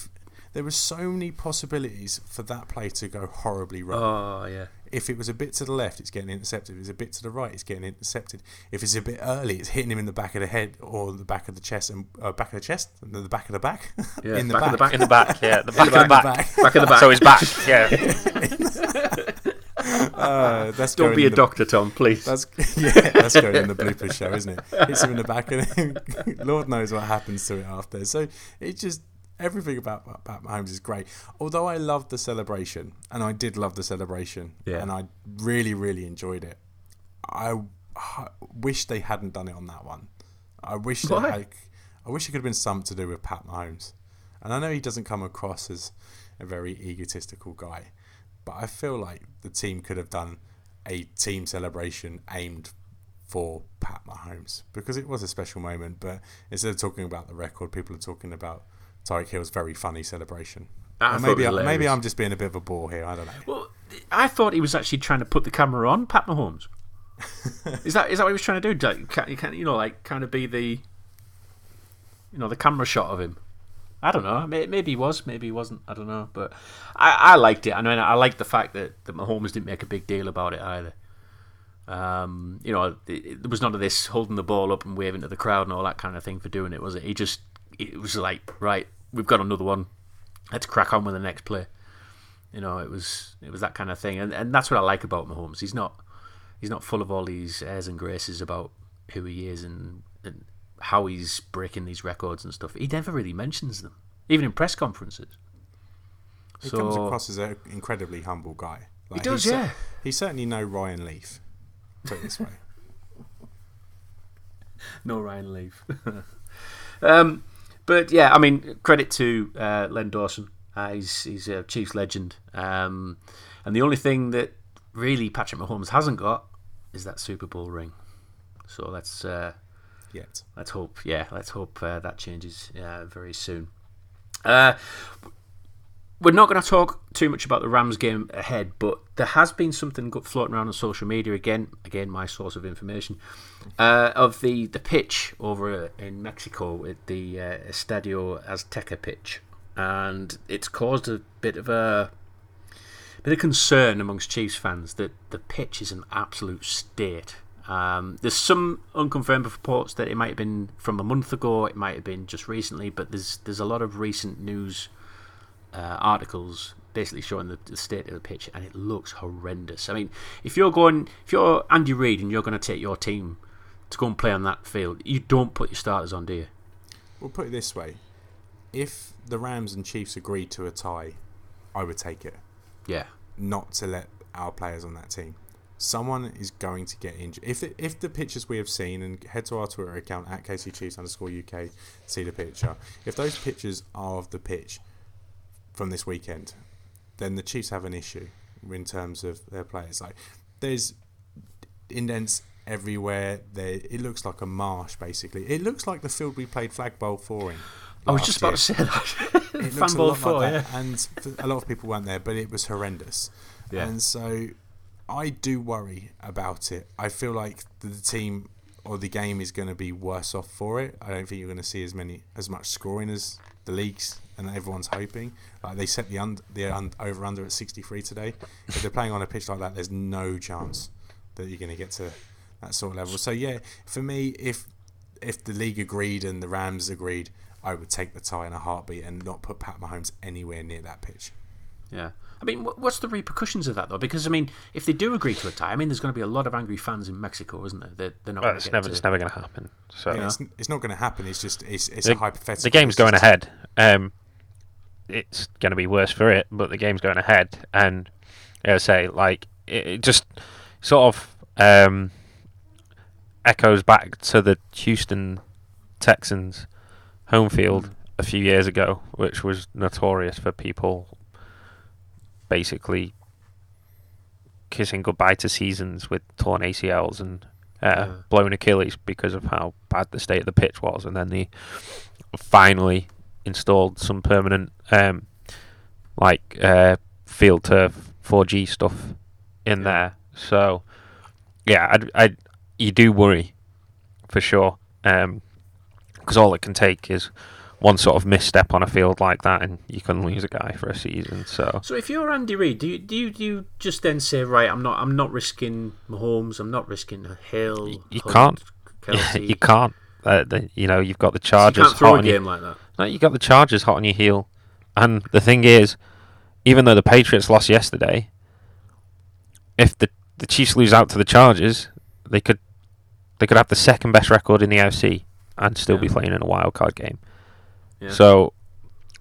[SPEAKER 4] There were so many possibilities for that play to go horribly wrong.
[SPEAKER 2] Oh, yeah.
[SPEAKER 4] If it was a bit to the left, it's getting intercepted. If it's a bit to the right, it's getting intercepted. If it's a bit early, it's hitting him in the back of the head or the back of the chest and uh, back of the chest, and the back of the back, (laughs)
[SPEAKER 2] Yeah,
[SPEAKER 4] in the
[SPEAKER 2] back
[SPEAKER 4] back,
[SPEAKER 2] of the back.
[SPEAKER 3] In the back, yeah, the (laughs) back of the
[SPEAKER 4] in the
[SPEAKER 3] back.
[SPEAKER 4] back.
[SPEAKER 2] Back of the back.
[SPEAKER 3] So he's back, yeah.
[SPEAKER 4] Uh, (laughs) that's
[SPEAKER 2] Don't be a
[SPEAKER 4] the-
[SPEAKER 2] doctor, Tom, please.
[SPEAKER 4] That's yeah, that's going in the bloopers show, isn't it? Hits him in the back, and Lord knows what happens to it after. So it just everything about about Mahomes is great. Although I loved the celebration, and I did love the celebration,
[SPEAKER 2] Yeah.
[SPEAKER 4] and I really really enjoyed it. I, I wish they hadn't done it on that one. I wish
[SPEAKER 2] Why?
[SPEAKER 4] I wish it could have been something to do with Pat Mahomes. And I know he doesn't come across as a very egotistical guy, but I feel like the team could have done a team celebration aimed for Pat Mahomes because it was a special moment. But instead of talking about the record, people are talking about Tyreek Hill's very funny celebration. Maybe I, maybe I'm just being a bit of a bore here. I don't know.
[SPEAKER 2] Well, I thought he was actually trying to put the camera on Pat Mahomes. (laughs) is that is that what he was trying to do? Like, ca- you can you know, like kind of be the, you know, the camera shot of him. I don't know. Maybe he was. Maybe he wasn't. I don't know. But I, I liked it. I mean, I liked the fact that that Mahomes didn't make a big deal about it either. Um, you know, there was none of this holding the ball up and waving to the crowd and all that kind of thing for doing it, was it? He just, it was like, right, we've got another one. Let's crack on with the next play. You know, it was it was that kind of thing, and and that's what I like about Mahomes. He's not he's not full of all these airs and graces about who he is and, and how he's breaking these records and stuff. He never really mentions them, even in press conferences.
[SPEAKER 4] He
[SPEAKER 2] So-
[SPEAKER 4] comes across as an incredibly humble guy. Like,
[SPEAKER 2] does,
[SPEAKER 4] he's cer-
[SPEAKER 2] yeah.
[SPEAKER 4] he's certainly no Ryan Leaf. Put it this way. (laughs)
[SPEAKER 2] No Ryan Leaf. (laughs) um, but yeah, I mean, credit to uh, Len Dawson. Uh, he's he's a Chiefs legend. Um, and the only thing that really Patrick Mahomes hasn't got is that Super Bowl ring. So let's uh,
[SPEAKER 4] Yet.
[SPEAKER 2] let's hope. Yeah, let's hope uh, that changes uh, very soon. Uh, we're not going to talk too much about the Rams game ahead, but there has been something floating around on social media again. Again, my source of information uh, of the, the pitch over in Mexico at the uh, Estadio Azteca pitch, and it's caused a bit of a bit of concern amongst Chiefs fans that the pitch is an absolute state, Um, there's some unconfirmed reports that it might have been from a month ago, it might have been just recently, but there's there's a lot of recent news uh, articles basically showing the, the, state of the pitch, and it looks horrendous. I mean, if you're going, if you're Andy Reid and you're going to take your team to go and play on that field, you don't put your starters on, do you?
[SPEAKER 4] We'll put it this way: if the Rams and Chiefs agreed to a tie, I would take it.
[SPEAKER 2] Yeah.
[SPEAKER 4] Not to let our players on that team. Someone is going to get injured. If the, if the pictures we have seen, and head to our Twitter account at KC Chiefs underscore UK, see the picture. If those pictures are of the pitch from this weekend, then the Chiefs have an issue in terms of their players. Like there's indents everywhere. There, it looks like a marsh basically. It looks like the field we played flag bowl for in.
[SPEAKER 2] I was just about year. to say that.
[SPEAKER 4] it (laughs) looks a lot four, like that, yeah. and a lot of people weren't there, but it was horrendous. Yeah. And so I do worry about it. I feel like the team or the game is going to be worse off for it. I don't think you're going to see as many as much scoring as the leagues and everyone's hoping. Like they set the un- the un- over under at 63 today. If they're playing on a pitch like that, there's no chance that you're going to get to that sort of level. So yeah, for me, if if the league agreed and the Rams agreed, I would take the tie in a heartbeat and not put Pat Mahomes anywhere near that pitch.
[SPEAKER 2] Yeah. I mean, what's the repercussions of that though? Because I mean, if they do agree to a tie, I mean, there's going to be a lot of angry fans in Mexico, isn't there? They're, they're not.
[SPEAKER 3] Well, it's never, to... it's never going to happen. So
[SPEAKER 4] yeah, it's, it's, not going to happen. It's just it's, it's the, a hypothetical.
[SPEAKER 3] The game's going ahead. Um, it's going to be worse for it, but the game's going ahead, and I say like it, it just sort of um, echoes back to the Houston Texans home field mm. a few years ago, which was notorious for people basically kissing goodbye to seasons with torn ACLs and uh, yeah. blown Achilles because of how bad the state of the pitch was, and then they finally installed some permanent um, like uh, field turf 4G stuff in yeah. there. So yeah, I, I you do worry for sure because um, all it can take is one sort of misstep on a field like that, and you can lose a guy for a season. So,
[SPEAKER 2] so if you're Andy Reid, do you do you, do you just then say, right, I'm not I'm not risking Mahomes, I'm not risking Hill,
[SPEAKER 3] you, you can't, (laughs) you can't. Uh, the, you know, you've got the Chargers.
[SPEAKER 2] So you
[SPEAKER 3] throw a
[SPEAKER 2] game like that.
[SPEAKER 3] No, you got the Chargers hot on your heel, and the thing is, even though the Patriots lost yesterday, if the the Chiefs lose out to the Chargers, they could they could have the second best record in the AFC and still yeah. be playing in a wild card game. Yeah. So,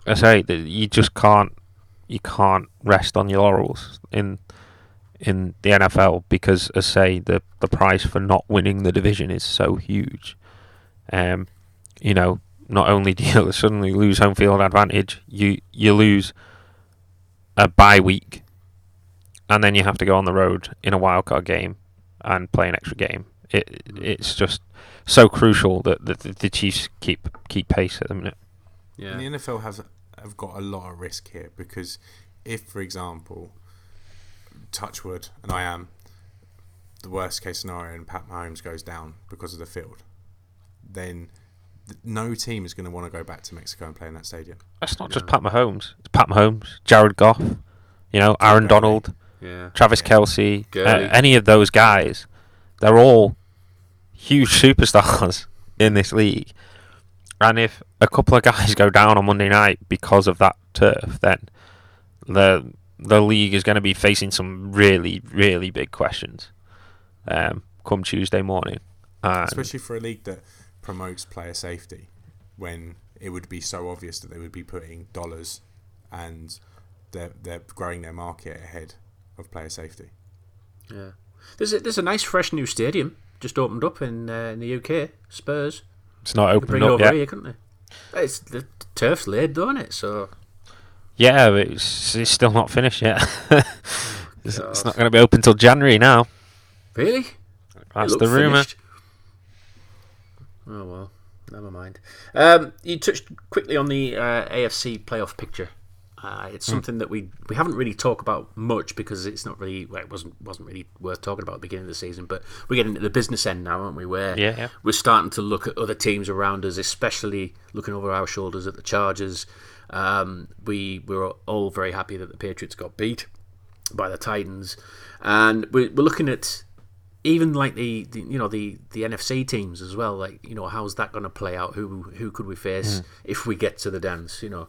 [SPEAKER 3] I say that you just can't you can't rest on your laurels in in the NFL because, as say, the the price for not winning the division is so huge. Um, you know, not only do you (laughs) suddenly lose home field advantage, you you lose a bye week, and then you have to go on the road in a wildcard game and play an extra game. It it's just so crucial that the, the Chiefs keep keep pace at the minute.
[SPEAKER 4] Yeah. And the NFL has have got a lot of risk here because if, for example, Touchwood and I am the worst case scenario and Pat Mahomes goes down because of the field, then no team is going to want to go back to Mexico and play in that stadium.
[SPEAKER 3] That's not just know? Pat Mahomes. It's Pat Mahomes, Jared Goff, you know, Aaron Donald, yeah. Travis yeah. Kelce, uh, any of those guys. They're all huge (laughs) superstars in this league. And if a couple of guys (laughs) go down on Monday night because of that turf, then the the league is going to be facing some really, really big questions um, come Tuesday morning.
[SPEAKER 4] And Especially for a league that promotes player safety, when it would be so obvious that they would be putting dollars and they're, they're growing their market ahead of player safety.
[SPEAKER 2] Yeah. There's a, there's a nice, fresh new stadium just opened up in, uh, in the UK, Spurs.
[SPEAKER 3] It's not open up yet.
[SPEAKER 2] Here, couldn't they? It's the turf's laid, don't it? So
[SPEAKER 3] yeah, it's it's still not finished yet. (laughs) it's, it's, not going to be open till January now.
[SPEAKER 2] Really?
[SPEAKER 3] That's the rumor.
[SPEAKER 2] Oh well, never mind. Um, you touched quickly on the uh, AFC playoff picture. Uh, it's hmm. something that we we haven't really talked about much because it's not really well, it wasn't wasn't really worth talking about at the beginning of the season. But we're getting to the business end now, aren't we? Where
[SPEAKER 3] yeah, yeah.
[SPEAKER 2] we're starting to look at other teams around us, especially looking over our shoulders at the Chargers. Um, we we were all very happy that the Patriots got beat by the Titans, and we're, we're looking at even like the, the you know the the NFC teams as well. Like you know, how's that going to play out? Who who could we face if we get to the dance? You know,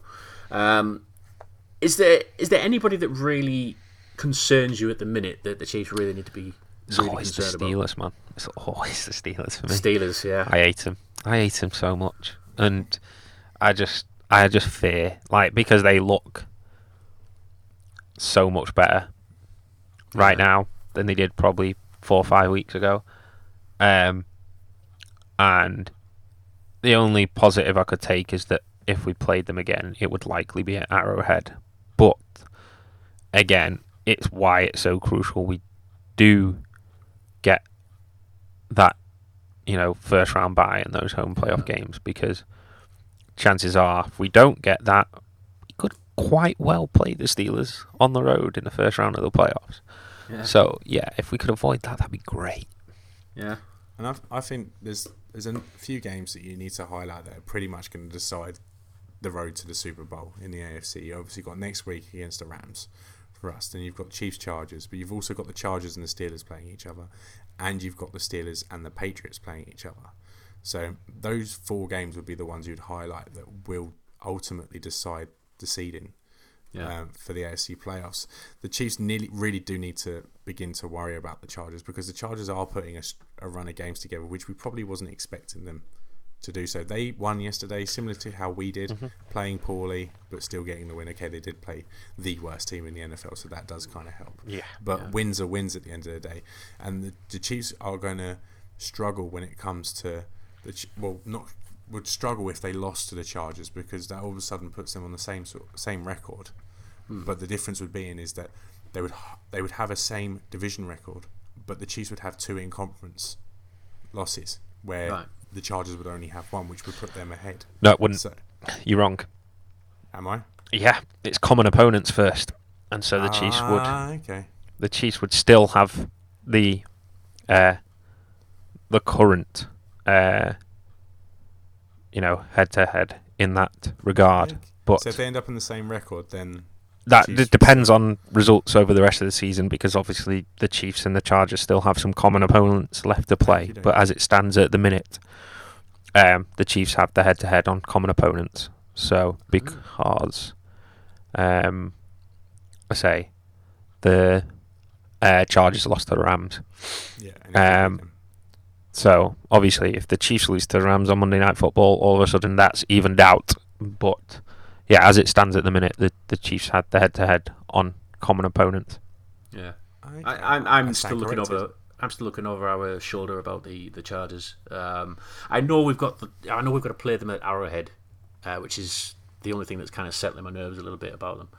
[SPEAKER 2] um, is there is there anybody that really concerns you at the minute that the Chiefs really need to be
[SPEAKER 3] It's
[SPEAKER 2] really
[SPEAKER 3] always the
[SPEAKER 2] concerned about?
[SPEAKER 3] Steelers, man. It's always the Steelers for me.
[SPEAKER 2] Steelers, yeah.
[SPEAKER 3] I hate them. I hate them so much, and I just, I just fear like because they look so much better right
[SPEAKER 2] Yeah.
[SPEAKER 3] now than they did probably four or five weeks ago. Um, and the only positive I could take is that if we played them again, it would likely be at Arrowhead. But again, it's why it's so crucial we do get that you know first round bye in those home playoff games because chances are if we don't get that, we could quite well play the Steelers on the road in the first round of the playoffs.
[SPEAKER 2] Yeah.
[SPEAKER 3] So yeah, if we could avoid that, that'd be great.
[SPEAKER 2] yeah.
[SPEAKER 4] And I, I think there's there's a few games that you need to highlight that are pretty much going to decide the road to the Super Bowl in the AFC. You obviously got next week against the Rams for us. Then you've got Chiefs Chargers, but you've also got the Chargers and the Steelers playing each other, and you've got the Steelers and the Patriots playing each other. So those four games would be the ones you'd highlight that will ultimately decide the seeding
[SPEAKER 2] Yeah.
[SPEAKER 4] um, for the AFC playoffs. The Chiefs nearly really do need to begin to worry about the Chargers because the Chargers are putting a run of games together, which we probably wasn't expecting them to do so. They won yesterday, similar to how we did, playing poorly but still getting the win. Okay, they did play the worst team in the NFL, so that does kind of help.
[SPEAKER 3] Yeah.
[SPEAKER 4] But wins are wins at the end of the day, and the, the Chiefs are going to struggle when it comes to the well, not would struggle if they lost to the Chargers because that all of a sudden puts them on the same sort same record. But the difference would be in is that they would they would have a same division record, but the Chiefs would have two in conference losses, where
[SPEAKER 2] Right.
[SPEAKER 4] the Chargers would only have one, which would put them ahead.
[SPEAKER 3] No, it wouldn't.
[SPEAKER 4] So,
[SPEAKER 3] You're wrong.
[SPEAKER 4] am I?
[SPEAKER 3] Yeah, it's common opponents first, and so the Chiefs would
[SPEAKER 4] Ah, okay.
[SPEAKER 3] the Chiefs would still have the uh, the current uh, you know head to head in that regard. But
[SPEAKER 4] so if they end up in the same record, then
[SPEAKER 3] that d- depends on results over the rest of the season because obviously the Chiefs and the Chargers still have some common opponents left to play. But as it stands at the minute, um, the Chiefs have the head to head on common opponents. So because um, I say the uh, Chargers lost to the Rams.
[SPEAKER 4] yeah. and if they beat
[SPEAKER 3] Um, So obviously, if the Chiefs lose to the Rams on Monday Night Football, all of a sudden that's evened out. But yeah, as it stands at the minute, the the Chiefs had the head to head on common opponents.
[SPEAKER 2] Yeah.
[SPEAKER 4] Okay.
[SPEAKER 2] I, I'm, I'm still looking over. I'm still looking over our shoulder about the the Chargers. Um, I know we've got the. I know we've got to play them at Arrowhead, uh, which is the only thing that's kind of settling my nerves a little bit about them.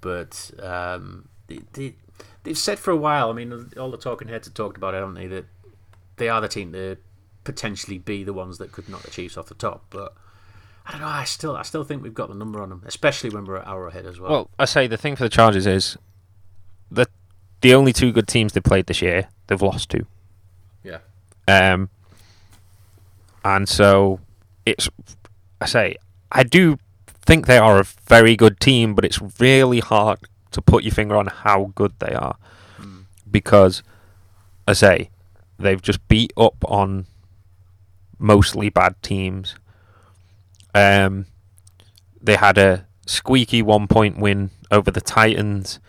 [SPEAKER 2] But um, they, they they've said for a while. I mean, all the talking heads have talked about it, haven't they? That they are the team to potentially be the ones that could knock the Chiefs off the top. But I don't know. I still I still think we've got the number on them, especially when we're at Arrowhead as well.
[SPEAKER 3] Well, I say the thing for the Chargers is that the only two good teams they played this year, they've lost to.
[SPEAKER 2] yeah.
[SPEAKER 3] Um, and so it's, I say, I do think they are a very good team, but it's really hard to put your finger on how good they are because, I say, they've just beat up on mostly bad teams. Um, they had a squeaky one point win over the Titans,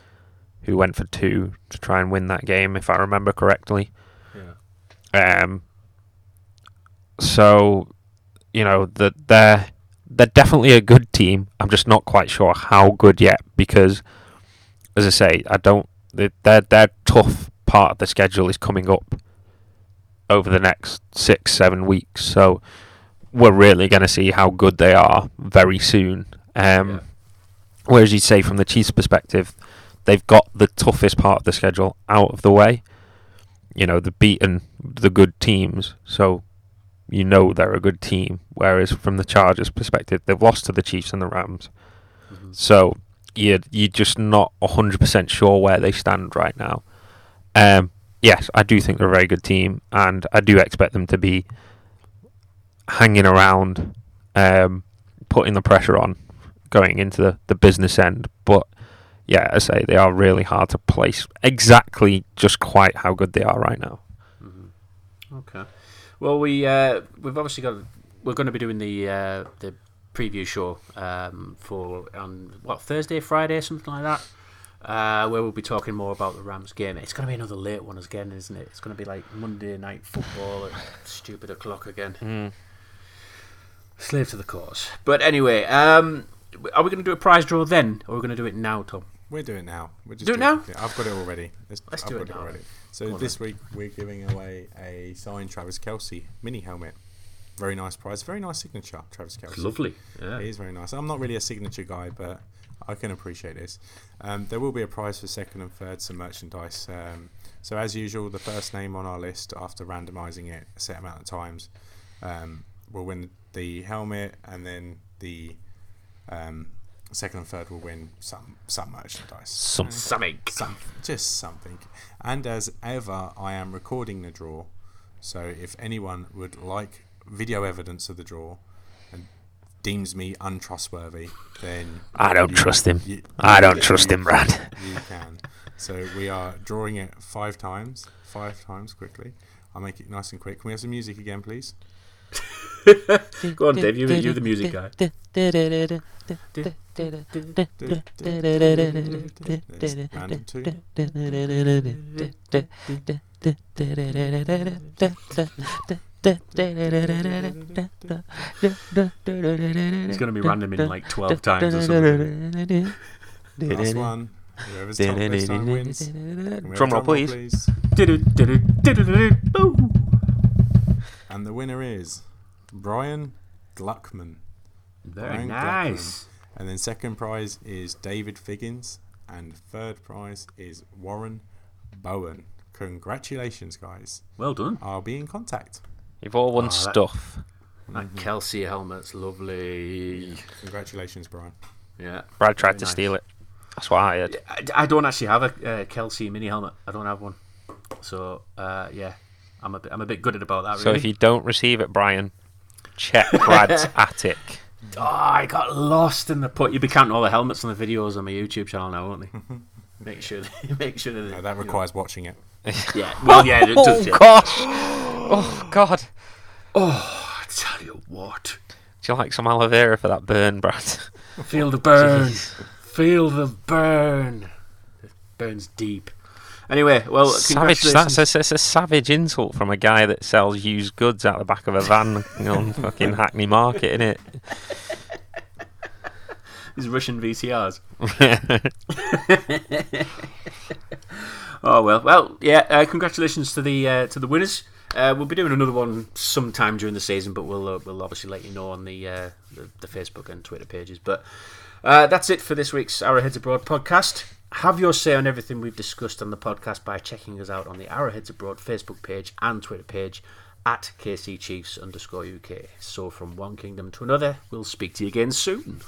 [SPEAKER 3] who went for two to try and win that game, if I remember correctly.
[SPEAKER 2] Yeah.
[SPEAKER 3] Um, so, you know, that they're they're definitely a good team. I'm just not quite sure how good yet because, as I say, I don't. Their their tough part of the schedule is coming up over the next six seven weeks. So we're really going to see how good they are very soon. Um,
[SPEAKER 2] Yeah.
[SPEAKER 3] Whereas you'd say from the Chiefs' perspective, they've got the toughest part of the schedule out of the way. You know, they've beaten the good teams, so you know they're a good team. Whereas from the Chargers' perspective, they've lost to the Chiefs and the Rams, so you're you're just not hundred percent sure where they stand right now. Um, yes, I do think they're a very good team, and I do expect them to be hanging around, um, putting the pressure on, going into the, the business end. But yeah, I say they are really hard to place exactly just quite how good they are right now.
[SPEAKER 2] Okay. Well, we uh, we've obviously got we're going to be doing the uh, the preview show um, for on what Thursday, Friday, something like that. Uh, where we'll be talking more about the Rams game. It's going to be another late one again, isn't it? It's going to be like Monday night football at (sighs) stupid o'clock again.
[SPEAKER 3] Mm.
[SPEAKER 2] Slave to the cause. But anyway, um, are we going to do a prize draw then, or are we going to do it now, Tom?
[SPEAKER 4] We're doing it now. We're just
[SPEAKER 2] Do it now?
[SPEAKER 4] Yeah, I've got it already.
[SPEAKER 2] Let's
[SPEAKER 4] I've
[SPEAKER 2] do
[SPEAKER 4] got
[SPEAKER 2] it now.
[SPEAKER 4] already. So
[SPEAKER 2] on
[SPEAKER 4] this week we're giving away a signed Travis Kelce mini helmet. Very nice prize. Very nice signature, Travis Kelce.
[SPEAKER 2] Lovely. Yeah.
[SPEAKER 4] It is very nice. I'm not really a signature guy, but I can appreciate this. Um, there will be a prize for second and third, some merchandise. Um, so as usual, the first name on our list after randomising it a set amount of times um, will win the helmet, and then the um, second and third will win some some merchandise.
[SPEAKER 3] Some
[SPEAKER 2] Something.
[SPEAKER 4] Some, just something. And as ever, I am recording the draw. So if anyone would like video evidence of the draw deems me untrustworthy, then
[SPEAKER 3] I don't
[SPEAKER 4] you-
[SPEAKER 3] trust him.
[SPEAKER 4] you-
[SPEAKER 3] I don't
[SPEAKER 4] you-
[SPEAKER 3] trust him, Brad.
[SPEAKER 4] You can. So we are drawing it five times. Five times quickly. I'll make it nice and quick. Can we have some music again, please? (laughs)
[SPEAKER 2] Go on, Dave. You, you're the music guy. (laughs)
[SPEAKER 4] There's random two.
[SPEAKER 2] It's going to be random in like 12 times or something.
[SPEAKER 4] Last one. Whoever's top this time wins. Can
[SPEAKER 3] Drum roll,
[SPEAKER 4] drum
[SPEAKER 3] please.
[SPEAKER 4] And the winner is Brian Gluckman.
[SPEAKER 2] Very
[SPEAKER 4] Brian
[SPEAKER 2] nice.
[SPEAKER 4] Gluckman. And then second prize is David Figgins. And third prize is Warren Bowen. Congratulations, guys.
[SPEAKER 2] Well done.
[SPEAKER 4] I'll be in contact.
[SPEAKER 3] You've all won
[SPEAKER 2] that-
[SPEAKER 3] stuff.
[SPEAKER 2] That Kelce helmet's lovely.
[SPEAKER 4] Congratulations, Brian.
[SPEAKER 2] Yeah.
[SPEAKER 3] Brad tried
[SPEAKER 2] Very
[SPEAKER 3] to
[SPEAKER 2] nice.
[SPEAKER 3] steal it. That's what I heard.
[SPEAKER 2] I, I don't actually have a uh, Kelce mini helmet. I don't have one. So, uh, yeah. I'm a bit, I'm a bit gutted about that.
[SPEAKER 3] So if you don't receive it, Brian, check Brad's (laughs) attic.
[SPEAKER 2] Oh, I got lost in the put. You'll be counting all the helmets on the videos on my YouTube channel now, won't they? (laughs) make sure, (laughs) make sure that.
[SPEAKER 4] No, that
[SPEAKER 2] you know-
[SPEAKER 4] requires watching it.
[SPEAKER 2] yeah. Well, yeah. It does,
[SPEAKER 3] Oh gosh! Oh God!
[SPEAKER 2] Oh, I tell you what.
[SPEAKER 3] Do you like some aloe vera for that burn, Brad?
[SPEAKER 2] Feel the burn. Feel the burn. It burns deep. Anyway, well,
[SPEAKER 3] savage. That's a, that's a savage insult from a guy that sells used goods out the back of a van on (laughs) fucking Hackney Market, isn't it?
[SPEAKER 2] These Russian VCRs. (laughs) Oh well, well, yeah. Uh, congratulations to the uh, to the winners. Uh, we'll be doing another one sometime during the season, but we'll uh, we'll obviously let you know on the uh, the, the Facebook and Twitter pages. But uh, that's it for this week's Arrowheads Abroad podcast. Have your say on everything we've discussed on the podcast by checking us out on the Arrowheads Abroad Facebook page and Twitter page at KC Chiefs underscore UK. So from one kingdom to another, we'll speak to you again soon.